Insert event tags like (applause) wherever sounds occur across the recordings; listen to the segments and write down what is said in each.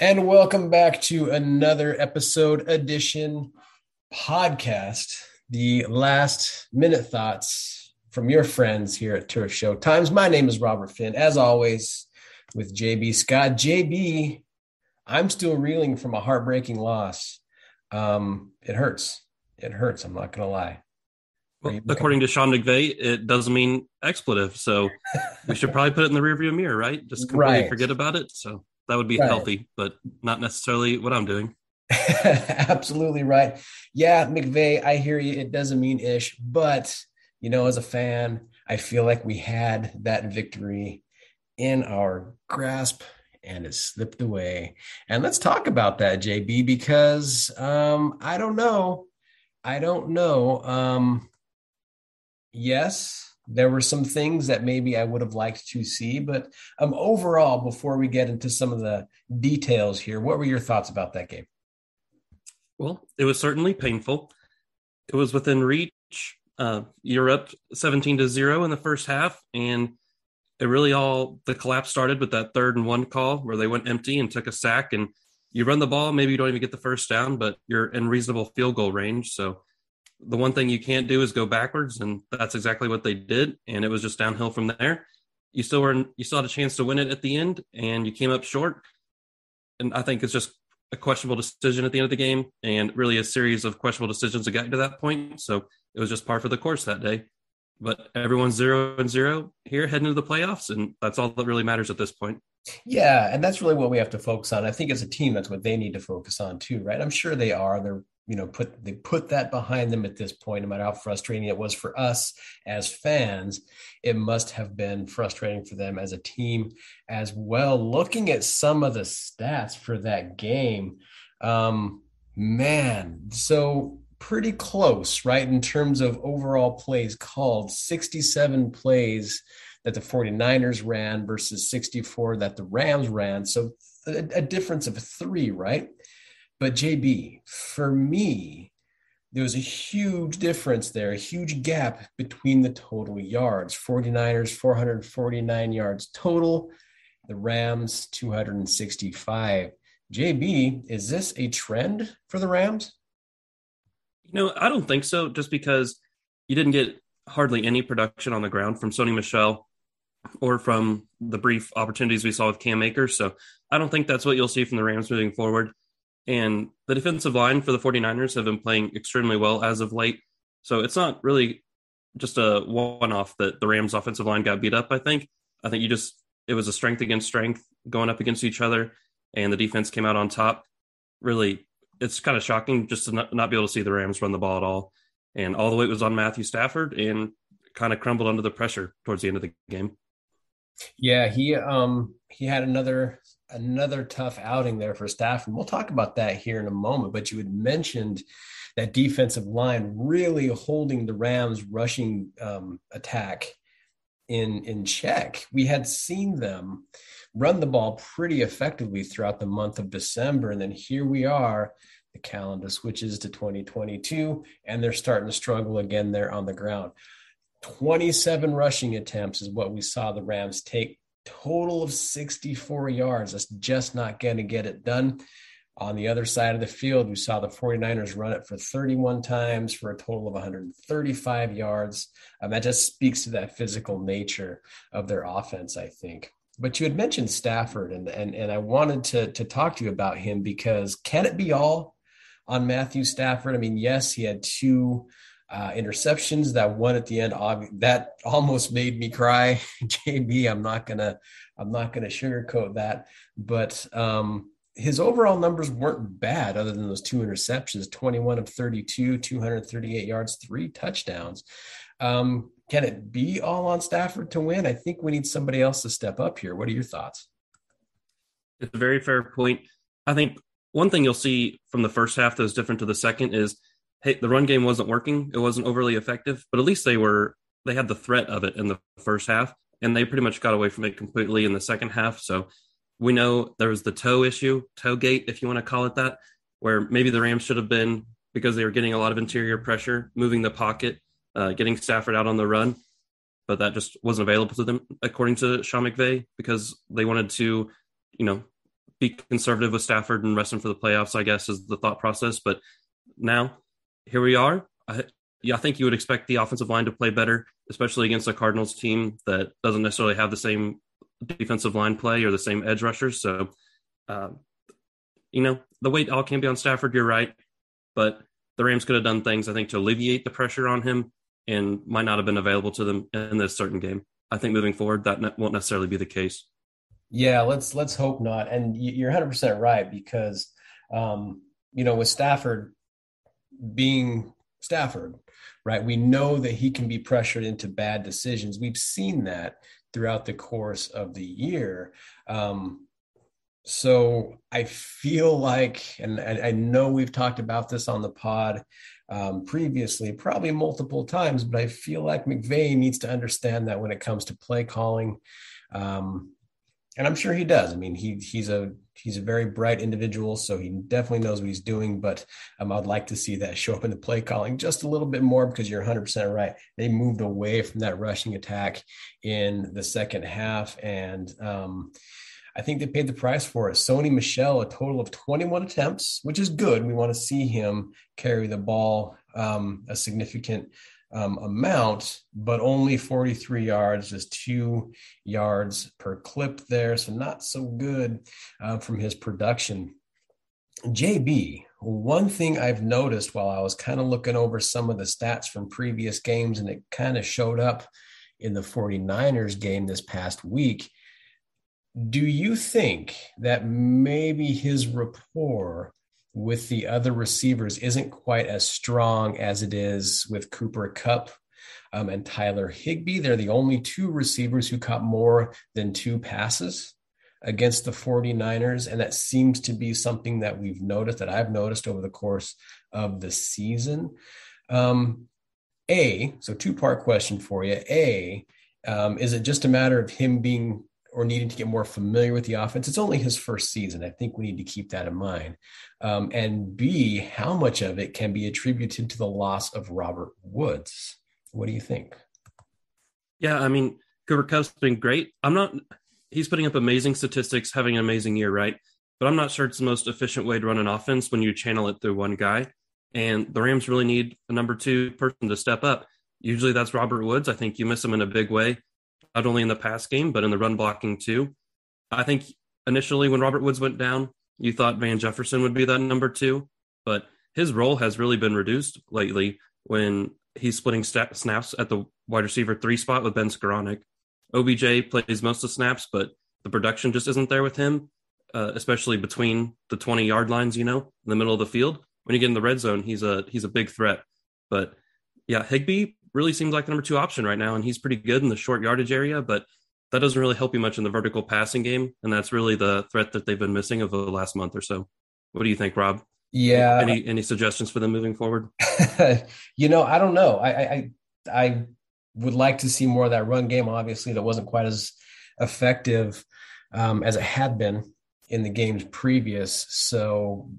And welcome back to another episode edition podcast, the last minute thoughts from your friends here at Turf Show Times. My name is Robert Finn, as always, with JB Scott. JB, I'm still reeling from a heartbreaking loss. Um, it hurts. It hurts. I'm not going to lie. Well, according to Sean McVay, it doesn't mean expletive. So we should (laughs) probably put it in the rearview mirror, right? Just completely right. forget about it. So that would be right. healthy, but not necessarily what I'm doing. (laughs) Absolutely right. Yeah, McVay, I hear you. It doesn't mean ish, but you know, as a fan, I feel like we had that victory in our grasp and it slipped away. And let's talk about that, JB, because um, I don't know. I don't know. Um, yes, there were some things that maybe I would have liked to see, but um, overall, before we get into some of the details here, what were your thoughts about that game? Well, it was certainly painful. It was within reach. Uh, you're up 17 to zero in the first half, and it really all the collapse started with that third and one call where they went empty and took a sack. And you run the ball, maybe you don't even get the first down, but you're in reasonable field goal range. So the one thing you can't do is go backwards, and that's exactly what they did. And it was just downhill from there. You still were you still had a chance to win it at the end, and you came up short. And I think it's just a questionable decision at the end of the game, and really a series of questionable decisions that got to that point. So it was just par for the course that day. But everyone's zero and zero here heading into the playoffs, and that's all that really matters at this point. Yeah, and that's really what we have to focus on. I think as a team, that's what they need to focus on too, right? I'm sure they are. They're you know put they put that behind them at this point no matter how frustrating it was for us as fans it must have been frustrating for them as a team as well. Looking at some of the stats for that game um man so pretty close right in terms of overall plays called. 67 plays that the 49ers ran versus 64 that the Rams ran. So a, a difference of 3 right but JB, for me, there was a huge difference there, a huge gap between the total yards. 49ers, 449 yards total. The Rams, 265. JB, is this a trend for the Rams? You know, I don't think so, just because you didn't get hardly any production on the ground from Sony Michel or from the brief opportunities we saw with Cam Akers. So I don't think that's what you'll see from the Rams moving forward. And the defensive line for the 49ers have been playing extremely well as of late. So it's not really just a one off that the Rams offensive line got beat up, I think. I think you just, it was a strength against strength going up against each other, and the defense came out on top. Really, it's kind of shocking just to not, not be able to see the Rams run the ball at all. And all the weight was on Matthew Stafford and kind of crumbled under the pressure towards the end of the game. Yeah, he um he had another another tough outing there for Stafford. We'll talk about that here in a moment. But you had mentioned that defensive line really holding the Rams' rushing um, attack in in check. We had seen them run the ball pretty effectively throughout the month of December, and then here we are. The calendar switches to 2022, and they're starting to struggle again there on the ground. 27 rushing attempts is what we saw the Rams take total of 64 yards. That's just not going to get it done. On the other side of the field, we saw the 49ers run it for 31 times for a total of 135 yards. Um, that just speaks to that physical nature of their offense, I think. But you had mentioned Stafford, and, and, and I wanted to, to talk to you about him because can it be all on Matthew Stafford? I mean, yes, he had two uh, interceptions. That one at the end, that almost made me cry. (laughs) JB, I'm not gonna, I'm not gonna sugarcoat that. But um, his overall numbers weren't bad, other than those two interceptions: 21 of 32, 238 yards, three touchdowns. Um, can it be all on Stafford to win? I think we need somebody else to step up here. What are your thoughts? It's a very fair point. I think one thing you'll see from the first half that was different to the second is hey, the run game wasn't working. It wasn't overly effective, but at least they were they had the threat of it in the first half, and they pretty much got away from it completely in the second half. So we know there was the toe issue, toe gate, if you want to call it that, where maybe the Rams should have been because they were getting a lot of interior pressure, moving the pocket, uh, getting Stafford out on the run, but that just wasn't available to them according to Sean McVay because they wanted to, you know, be conservative with Stafford and rest him for the playoffs. I guess is the thought process. But now here we are. I, yeah, I think you would expect the offensive line to play better, especially against a Cardinals team that doesn't necessarily have the same defensive line play or the same edge rushers. So, uh, you know, the weight all can be on Stafford. You're right, but the Rams could have done things I think to alleviate the pressure on him, and might not have been available to them in this certain game. I think moving forward, that won't necessarily be the case. Yeah, let's let's hope not. And you're 100 percent right because, um, you know, with Stafford being Stafford, right? We know that he can be pressured into bad decisions. We've seen that throughout the course of the year. Um, so I feel like, and I, I, know we've talked about this on the pod um, previously, probably multiple times, but I feel like McVay needs to understand that when it comes to play calling, um, and I'm sure he does. I mean, he he's a he's a very bright individual, so he definitely knows what he's doing. But um, I'd like to see that show up in the play calling just a little bit more because you're 100 percent right. They moved away from that rushing attack in the second half, and um, I think they paid the price for it. Sony Michel, a total of 21 attempts, which is good. We want to see him carry the ball um, a significant um, amount, but only 43 yards, just two yards per clip there. So not so good uh, from his production. JB, one thing I've noticed while I was kind of looking over some of the stats from previous games, and it kind of showed up in the 49ers game this past week. Do you think that maybe his rapport with the other receivers isn't quite as strong as it is with Cooper Kupp um, and Tyler Higbee. They're the only two receivers who caught more than two passes against the 49ers. And that seems to be something that we've noticed, that I've noticed over the course of the season. Um, a, so two part question for you. A, um, is it just a matter of him being or needing to get more familiar with the offense. It's only his first season. I think we need to keep that in mind. Um, and B, how much of it can be attributed to the loss of Robert Woods? What do you think? Yeah, I mean, Cooper Kupp's been great. I'm not, he's putting up amazing statistics, having an amazing year, right? But I'm not sure it's the most efficient way to run an offense when you channel it through one guy. And the Rams really need a number two person to step up. Usually that's Robert Woods. I think you miss him in a big way not only in the pass game, but in the run blocking too. I think initially when Robert Woods went down, you thought Van Jefferson would be that number two, but his role has really been reduced lately when he's splitting st- snaps at the wide receiver three spot with Ben Skowronek. OBJ plays most of snaps, but the production just isn't there with him, uh, especially between the 20 yard lines, you know, in the middle of the field. When you get in the red zone, he's a he's a big threat. But yeah, Higbee really seems like the number two option right now, and he's pretty good in the short yardage area, but that doesn't really help you much in the vertical passing game, and that's really the threat that they've been missing over the last month or so. What do you think, Rob? Yeah. Any any suggestions for them moving forward? (laughs) you know, I don't know. I, I I would like to see more of that run game. Obviously, that wasn't quite as effective um, as it had been in the games previous. So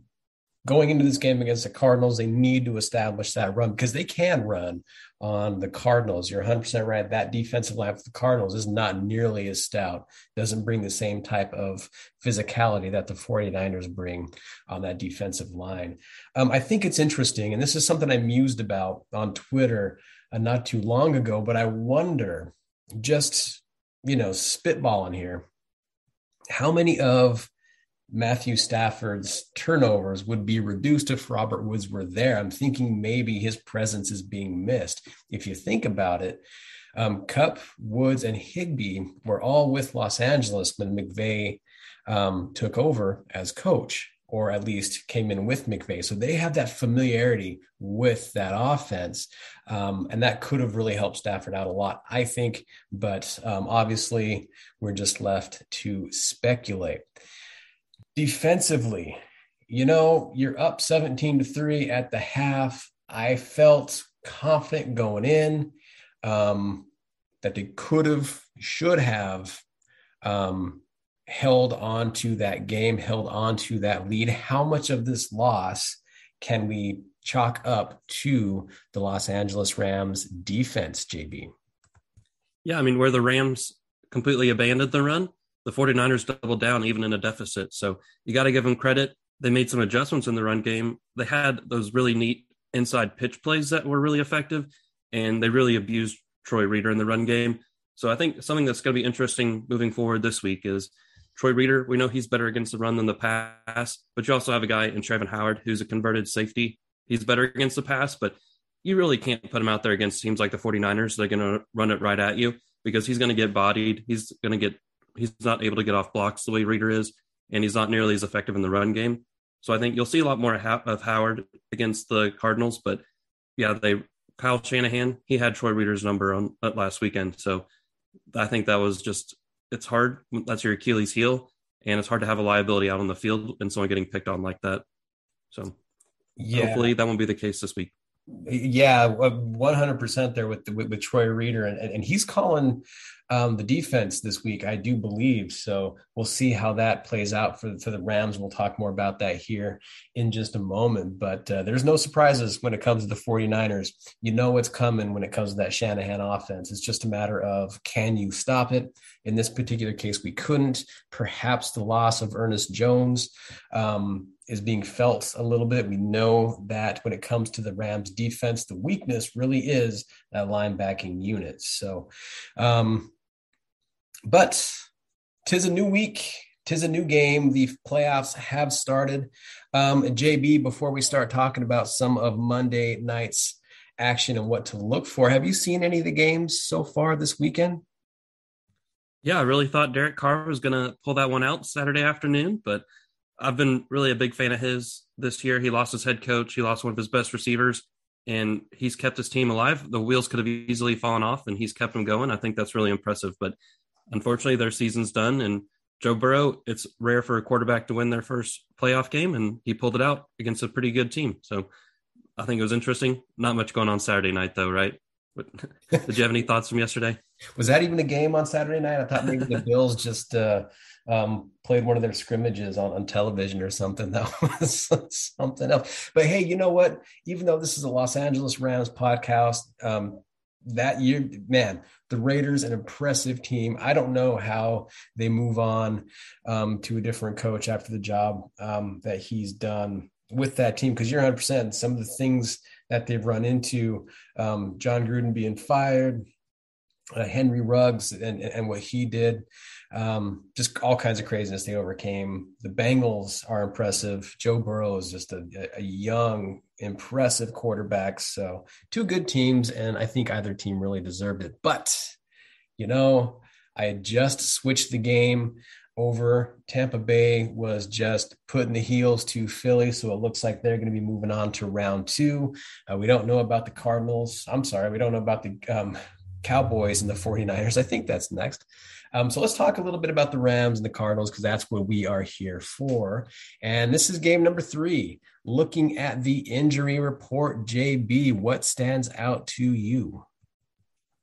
going into this game against the Cardinals, they need to establish that run because they can run on the Cardinals. You're 100% right. That defensive line for the Cardinals is not nearly as stout, doesn't bring the same type of physicality that the 49ers bring on that defensive line. Um, I think it's interesting, and this is something I mused about on Twitter uh, not too long ago, but I wonder just, you know, spitballing here, how many of Matthew Stafford's turnovers would be reduced if Robert Woods were there. I'm thinking maybe his presence is being missed. If you think about it, um, Kupp, Woods, and Higbee were all with Los Angeles when McVay um, took over as coach, or at least came in with McVay. So they have that familiarity with that offense. Um, and that could have really helped Stafford out a lot, I think. But um, obviously, we're just left to speculate. Defensively, you know, you're up 17 to 3 at the half. I felt confident going in um, that they could have, should have um, held on to that game, held on to that lead. How much of this loss can we chalk up to the Los Angeles Rams defense, JB? Yeah, I mean, where the Rams completely abandoned the run, the 49ers doubled down even in a deficit. So you got to give them credit. They made some adjustments in the run game. They had those really neat inside pitch plays that were really effective, and they really abused Troy Reeder in the run game. So I think something that's going to be interesting moving forward this week is Troy Reeder. We know he's better against the run than the pass, but you also have a guy in Travin Howard who's a converted safety. He's better against the pass, but you really can't put him out there against teams like the 49ers. They're going to run it right at you because he's going to get bodied. He's going to get, he's not able to get off blocks the way Reeder is, and he's not nearly as effective in the run game. So I think you'll see a lot more of Howard against the Cardinals. But yeah, they, Kyle Shanahan, he had Troy Reeder's number on uh, last weekend. So I think that was just, it's hard. That's your Achilles heel. And it's hard to have a liability out on the field and someone getting picked on like that. So yeah. hopefully that won't be the case this week. Yeah, one hundred percent there with, with, with Troy Reeder, and and he's calling um, the defense this week, I do believe. So we'll see how that plays out for for the Rams. We'll talk more about that here in just a moment. But uh, there's no surprises when it comes to the 49ers. You know what's coming when it comes to that Shanahan offense. It's just a matter of can you stop it. In this particular case, we couldn't. Perhaps the loss of Ernest Jones. Um, is being felt a little bit. We know that when it comes to the Rams defense, the weakness really is that linebacking unit. So, um, but tis a new week, tis a new game. The playoffs have started. Um, JB, before we start talking about some of Monday night's action and what to look for, have you seen any of the games so far this weekend? Yeah, I really thought Derek Carr was going to pull that one out Saturday afternoon, but I've been really a big fan of his this year. He lost his head coach, he lost one of his best receivers, and he's kept his team alive. The wheels could have easily fallen off, and he's kept them going. I think that's really impressive. But unfortunately, their season's done. And Joe Burrow, it's rare for a quarterback to win their first playoff game, and he pulled it out against a pretty good team. So I think it was interesting. Not much going on Saturday night, though, right? But did you have any (laughs) thoughts from yesterday? Was that even a game on Saturday night? I thought maybe the Bills just uh, um, played one of their scrimmages on, on television or something. (laughs) That was something else. But hey, you know what? Even though this is a Los Angeles Rams podcast, um, that year, man, the Raiders, an impressive team. I don't know how they move on um, to a different coach after the job um, that he's done with that team because you're 100%. Some of the things that they've run into, um, Jon Gruden being fired, uh, Henry Ruggs, and, and what he did um, just all kinds of craziness they overcame. The Bengals are impressive. Joe Burrow is just a, a young, impressive quarterback. So two good teams, and I think either team really deserved it. But you know, I had just switched the game over. Tampa Bay was just putting the heels to Philly, so it looks like they're going to be moving on to round two. Uh, we don't know about the Cardinals. I'm sorry, we don't know about the um, Cowboys and the 49ers. I think that's next. Um, so let's talk a little bit about the Rams and the Cardinals because that's what we are here for. And this is game number three. Looking at the injury report, JB, what stands out to you?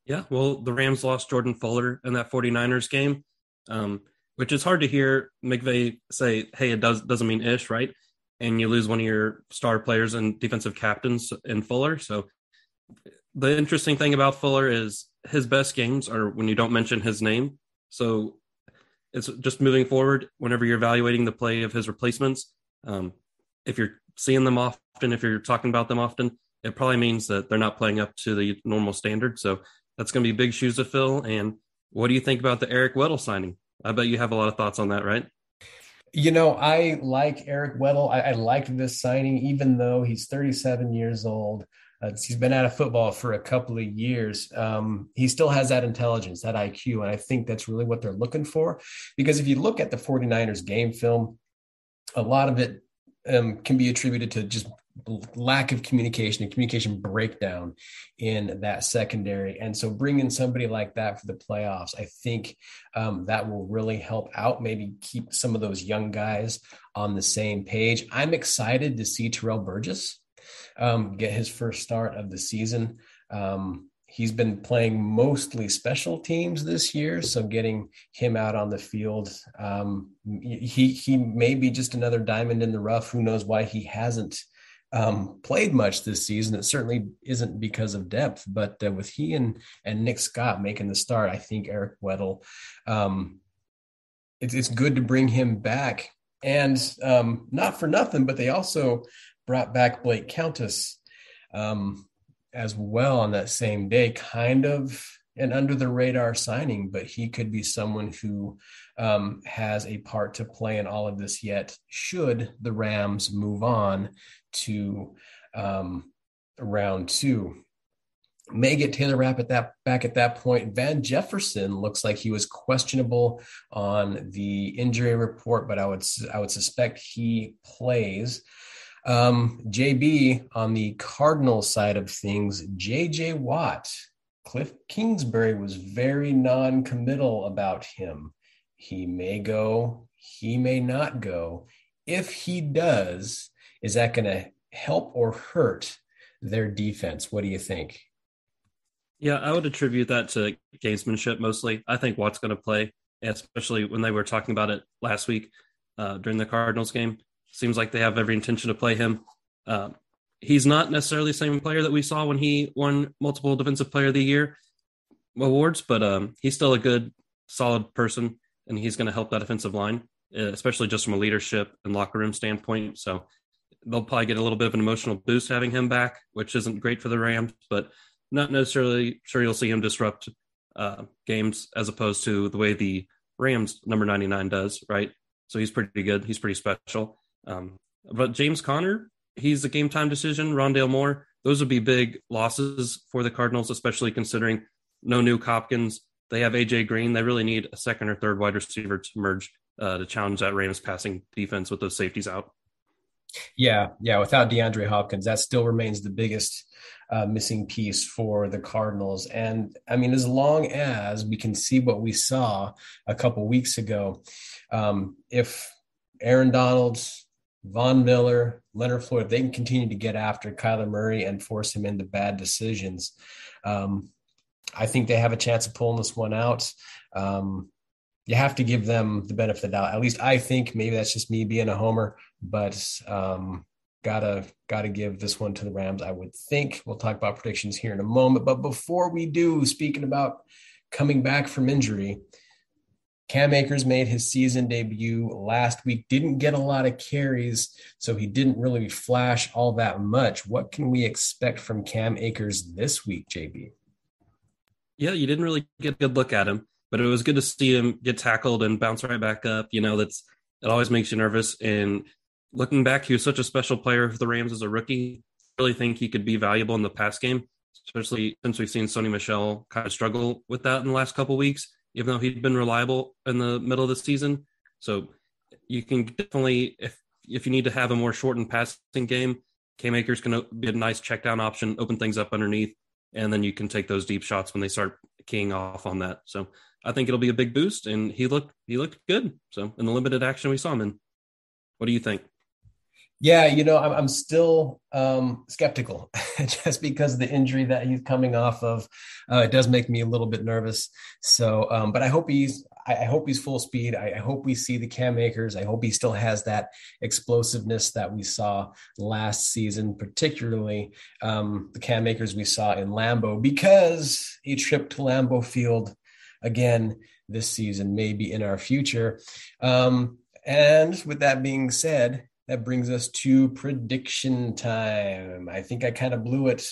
Yeah, well, the Rams lost Jordan Fuller in that 49ers game, um, which is hard to hear McVay say, hey, it does, doesn't mean ish, right? And you lose one of your star players and defensive captains in Fuller. So the interesting thing about Fuller is his best games are when you don't mention his name so it's just moving forward. Whenever you're evaluating the play of his replacements, um, if you're seeing them often, if you're talking about them often, it probably means that they're not playing up to the normal standard. So that's going to be big shoes to fill. And what do you think about the Eric Weddle signing? I bet you have a lot of thoughts on that, right? You know, I like Eric Weddle. I, I liked this signing, even though he's 37 years old. Uh, he's been out of football for a couple of years. Um, he still has that intelligence, that IQ. And I think that's really what they're looking for. Because if you look at the 49ers game film, a lot of it um, can be attributed to just lack of communication and communication breakdown in that secondary. And so bringing somebody like that for the playoffs, I think um, that will really help out, maybe keep some of those young guys on the same page. I'm excited to see Terrell Burgess um, get his first start of the season. Um, he's been playing mostly special teams this year, so getting him out on the field, um, he he may be just another diamond in the rough. Who knows why he hasn't um, played much this season? It certainly isn't because of depth, but uh, with he and and Nick Scott making the start, I think Eric Weddle. Um, it's good to bring him back, and um, not for nothing, but they also brought back Blake Countess um, as well on that same day, kind of an under the radar signing, but he could be someone who um, has a part to play in all of this yet, should the Rams move on to um, round two. May get Taylor Rapp at that back at that point. Van Jefferson looks like he was questionable on the injury report, but I would I would suspect he plays. Um, JB on the Cardinal side of things, JJ Watt, Cliff Kingsbury was very non committal about him. He may go, he may not go. If he does, is that going to help or hurt their defense? What do you think? Yeah, I would attribute that to gamesmanship mostly. I think Watt's going to play, especially when they were talking about it last week uh, during the Cardinals game. Seems like they have every intention to play him. Uh, he's not necessarily the same player that we saw when he won multiple Defensive Player of the Year awards, but um, he's still a good, solid person, and he's going to help that offensive line, especially just from a leadership and locker room standpoint. So they'll probably get a little bit of an emotional boost having him back, which isn't great for the Rams, but not necessarily sure you'll see him disrupt uh, games as opposed to the way the Rams number 99 does, right? So he's pretty good. He's pretty special. Um, but James Conner, he's a game time decision. Rondale Moore, those would be big losses for the Cardinals, especially considering no Nuk Hopkins. They have AJ Green. They really need a second or third wide receiver to merge uh, to challenge that Rams passing defense with those safeties out. Yeah, yeah. Without DeAndre Hopkins, that still remains the biggest uh, missing piece for the Cardinals. And I mean, as long as we can see what we saw a couple weeks ago, um, if Aaron Donald's Von Miller, Leonard Floyd, they can continue to get after Kyler Murray and force him into bad decisions. Um, I think they have a chance of pulling this one out. Um, you have to give them the benefit of the doubt. At least I think maybe that's just me being a homer, but um, gotta gotta give this one to the Rams. I would think we'll talk about predictions here in a moment. But before we do, speaking about coming back from injury, Cam Akers made his season debut last week, didn't get a lot of carries, so he didn't really flash all that much. What can we expect from Cam Akers this week, JB? Yeah, you didn't really get a good look at him, but it was good to see him get tackled and bounce right back up. You know, that's it always makes you nervous. And looking back, he was such a special player for the Rams as a rookie. I really think he could be valuable in the pass game, especially since we've seen Sony Michel kind of struggle with that in the last couple weeks even though he'd been reliable in the middle of the season. So you can definitely, if if you need to have a more shortened passing game, Cam Akers can be a nice check down option, open things up underneath, and then you can take those deep shots when they start keying off on that. So I think it'll be a big boost, and he looked he looked good. So in the limited action we saw him in, what do you think? Yeah, you know, I'm, I'm still um, skeptical (laughs) just because the injury that he's coming off of. Uh, it does make me a little bit nervous. So, um, but I hope he's, I, hope he's full speed. I, hope we see the Cam Akers. I hope he still has that explosiveness that we saw last season, particularly um, the Cam Akers we saw in Lambeau, because a trip to Lambeau Field again this season may be in our future. Um, and with that being said, that brings us to prediction time. I think I kind of blew it.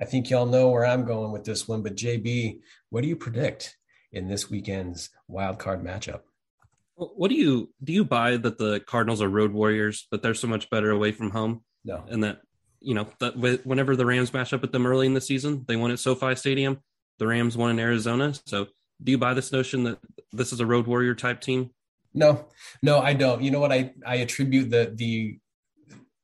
I think y'all know where I'm going with this one, but JB, what do you predict in this weekend's wild card matchup? What do you do? You buy that the Cardinals are road warriors, but they're so much better away from home. No, and that you know that whenever the Rams match up with them early in the season, they won at SoFi Stadium. The Rams won in Arizona. So, do you buy this notion that this is a road warrior type team? No, no, I don't. You know what? I I attribute the the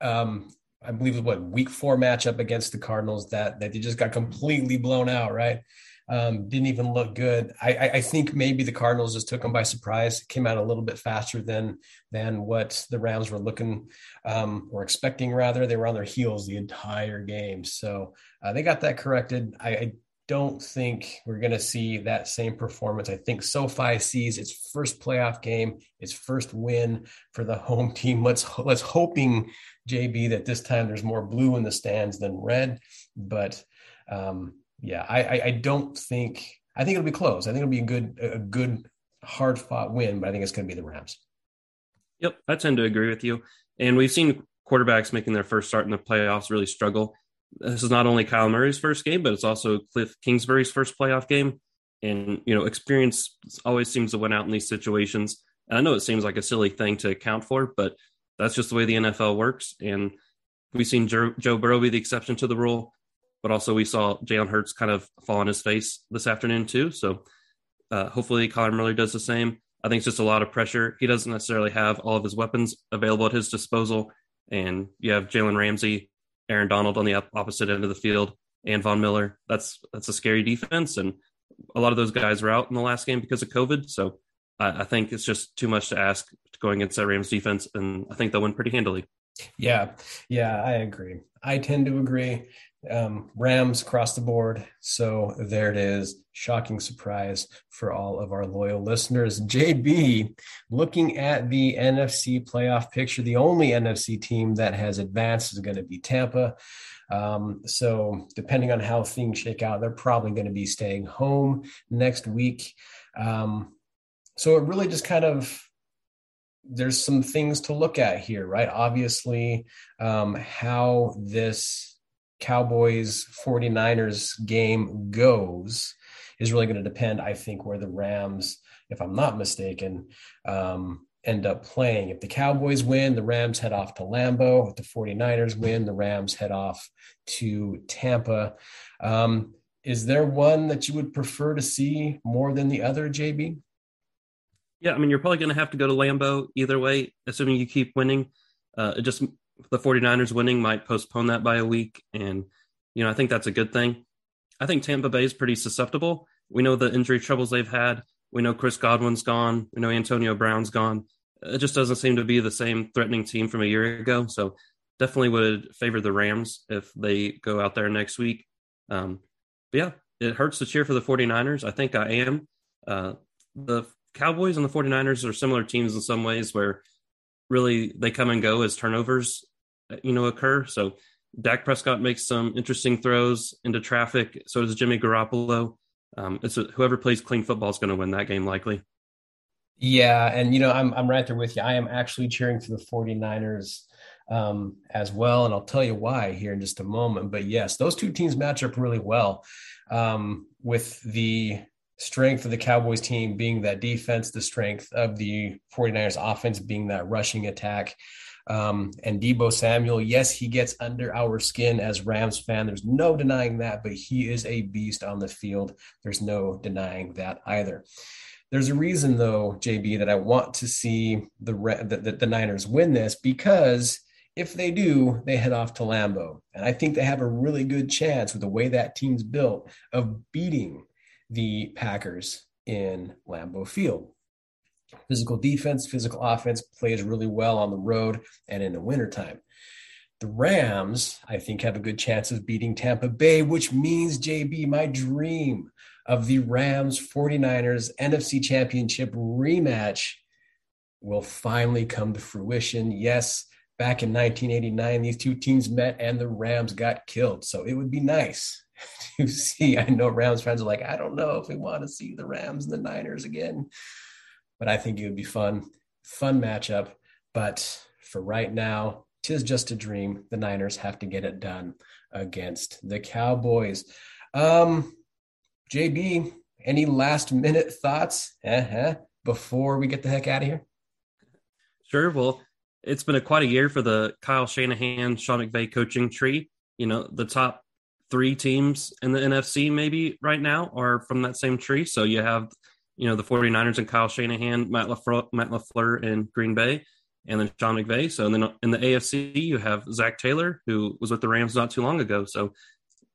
um, I believe it was what week four matchup against the Cardinals that that they just got completely blown out, right? Um, didn't even look good. I, I, think maybe the Cardinals just took them by surprise. Came out a little bit faster than than what the Rams were looking um, or expecting. Rather, they were on their heels the entire game, so uh, they got that corrected. I, I don't think we're going to see that same performance. I think SoFi sees its first playoff game, its first win for the home (laughs) team. Let's let's hoping JB that this time there's more blue in the stands than red. But um, yeah, I, I, I don't think I think it'll be close. I think it'll be a good a good hard fought win, but I think it's going to be the Rams. Yep, I tend to agree with you. And we've seen quarterbacks making their first start in the playoffs really struggle this is not only Kyler Murray's first game, but it's also Cliff Kingsbury's first playoff game. And, you know, experience always seems to win out in these situations. And I know it seems like a silly thing to account for, but that's just the way the NFL works. And we've seen Joe, Joe Burrow be the exception to the rule, but also we saw Jalen Hurts kind of fall on his face this afternoon, too. So uh, hopefully Kyler Murray does the same. I think it's just a lot of pressure. He doesn't necessarily have all of his weapons available at his disposal. And you have Jalen Ramsey Aaron Donald on the opposite end of the field, and Von Miller. That's that's a scary defense, and a lot of those guys were out in the last game because of COVID. So I, I think it's just too much to ask going against that Rams defense, and I think they'll win pretty handily. Yeah, yeah, I agree. I tend to agree um, Rams across the board. So there it is. Shocking surprise for all of our loyal listeners. JB, looking at the NFC playoff picture, the only NFC team that has advanced is going to be Tampa. Um, so depending on how things shake out, they're probably going to be staying home next week. Um, so it really just kind of there's some things to look at here, right? Obviously, um, how this Cowboys 49ers game goes is really going to depend, I think, where the Rams, if I'm not mistaken, um, end up playing. If the Cowboys win, the Rams head off to Lambeau. If the 49ers win, the Rams head off to Tampa. Um, is there one that you would prefer to see more than the other, JB? Yeah, I mean, you're probably going to have to go to Lambeau either way, assuming you keep winning. Uh, it just the 49ers winning might postpone that by a week. And, you know, I think that's a good thing. I think Tampa Bay is pretty susceptible. We know the injury troubles they've had. We know Chris Godwin's gone. We know Antonio Brown's gone. It just doesn't seem to be the same threatening team from a year ago. So definitely would favor the Rams if they go out there next week. Um, but yeah, it hurts to cheer for the 49ers. I think I am. Uh, the Cowboys and the 49ers are similar teams in some ways where really they come and go as turnovers you know occur. So Dak Prescott makes some interesting throws into traffic. So does Jimmy Garoppolo. Um, it's a, whoever plays clean football is going to win that game likely. Yeah, and you know I'm I'm right there with you. I am actually cheering for the 49ers um, as well, and I'll tell you why here in just a moment. But yes, those two teams match up really well um, with the strength of the Cowboys team being that defense, the strength of the 49ers offense being that rushing attack. Um, and Deebo Samuel, yes, he gets under our skin as Rams fan. There's no denying that, but he is a beast on the field. There's no denying that either. There's a reason, though, JB, that I want to see the, the, the Niners win this because if they do, they head off to Lambeau. And I think they have a really good chance with the way that team's built of beating the Packers in Lambeau Field. Physical defense, physical offense plays really well on the road and in the wintertime. The Rams, I think, have a good chance of beating Tampa Bay, which means, JB, my dream of the Rams 49ers NFC Championship rematch will finally come to fruition. Yes, back in 1989, these two teams met and the Rams got killed. So it would be nice (laughs) to see. I know Rams fans are like, I don't know if we want to see the Rams and the Niners again but I think it would be fun, fun matchup. But for right now, tis just a dream. The Niners have to get it done against the Cowboys. Um, JB, any last minute thoughts uh-huh, before we get the heck out of here? Sure. Well, it's been a quite a year for the Kyle Shanahan, Sean McVay coaching tree. You know, the top three teams in the NFC maybe right now are from that same tree. So you have you know, the 49ers and Kyle Shanahan, Matt LaFleur, Matt LaFleur in Green Bay. and then Sean McVay. So and then in the AFC, you have Zac Taylor, who was with the Rams not too long ago. So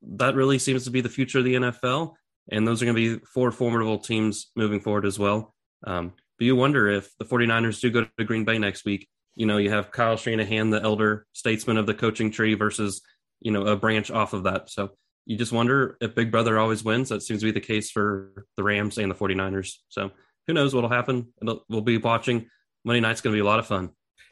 that really seems to be the future of the NFL. And those are going to be four formidable teams moving forward as well. Um, but you wonder if the 49ers do go to Green Bay next week, you know, you have Kyle Shanahan, the elder statesman of the coaching tree versus, you know, a branch off of that. So you just wonder if Big Brother always wins. That seems to be the case for the Rams and the 49ers. So who knows what'll happen? It'll, we'll be watching. Monday night's going to be a lot of fun.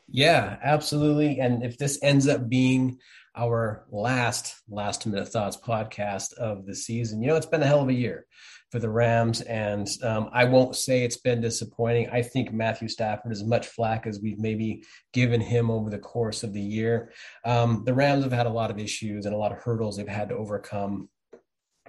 Yeah, absolutely. And if this ends up being our last last minute thoughts podcast of the season, you know, it's been a hell of a year for the Rams. And um, I won't say it's been disappointing. I think Matthew Stafford is much flack as we've maybe given him over the course of the year. Um, the Rams have had a lot of issues and a lot of hurdles they've had to overcome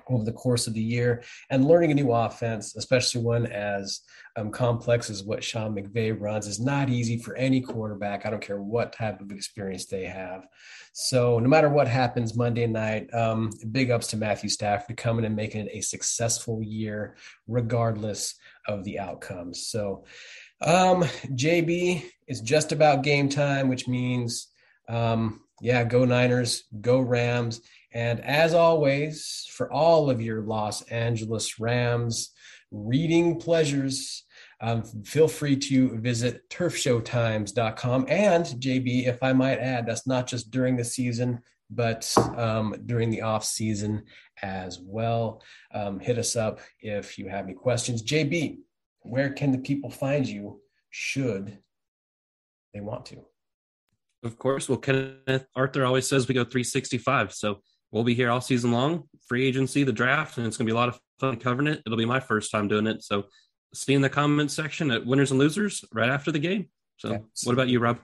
over the course of the year and learning a new offense, especially one as um, complex as what Sean McVay runs, is not easy for any quarterback. I don't care what type of experience they have. So, no matter what happens Monday night, um, big ups to Matthew Stafford for coming and making it a successful year, regardless of the outcomes. So, um, JB is just about game time, which means, um, yeah, go Niners, go Rams. And as always, for all of your Los Angeles Rams reading pleasures, um, feel free to visit turfshowtimes.com. And JB, if I might add, that's not just during the season, but um, during the off season as well. Um, hit us up if you have any questions. JB, where can the people find you should they want to? Of course. Well, Kenneth Arthur always says we go 365. So we'll be here all season long, free agency, the draft, and it's going to be a lot of fun covering it. It'll be my first time doing it. So see in the comments section at winners and losers right after the game. So what about you, Rob?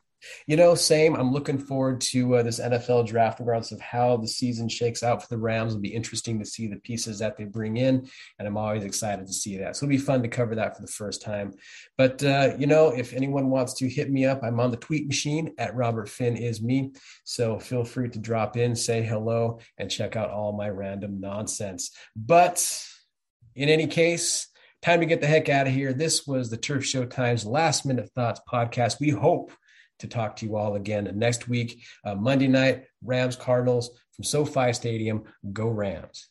You know, same. I'm looking forward to uh, this NFL draft, regardless of how the season shakes out for the Rams. It'll be interesting to see the pieces that they bring in, and I'm always excited to see that. So it'll be fun to cover that for the first time. But uh, you know, if anyone wants to hit me up, I'm on the tweet machine at Robert Finn is me. So feel free to drop in, say hello, and check out all my random nonsense. But in any case, time to get the heck out of here. This was the Turf Show Times Last Minute Thoughts podcast. We hope to talk to you all again next week, uh, Monday night, Rams Cardinals from SoFi Stadium. Go Rams.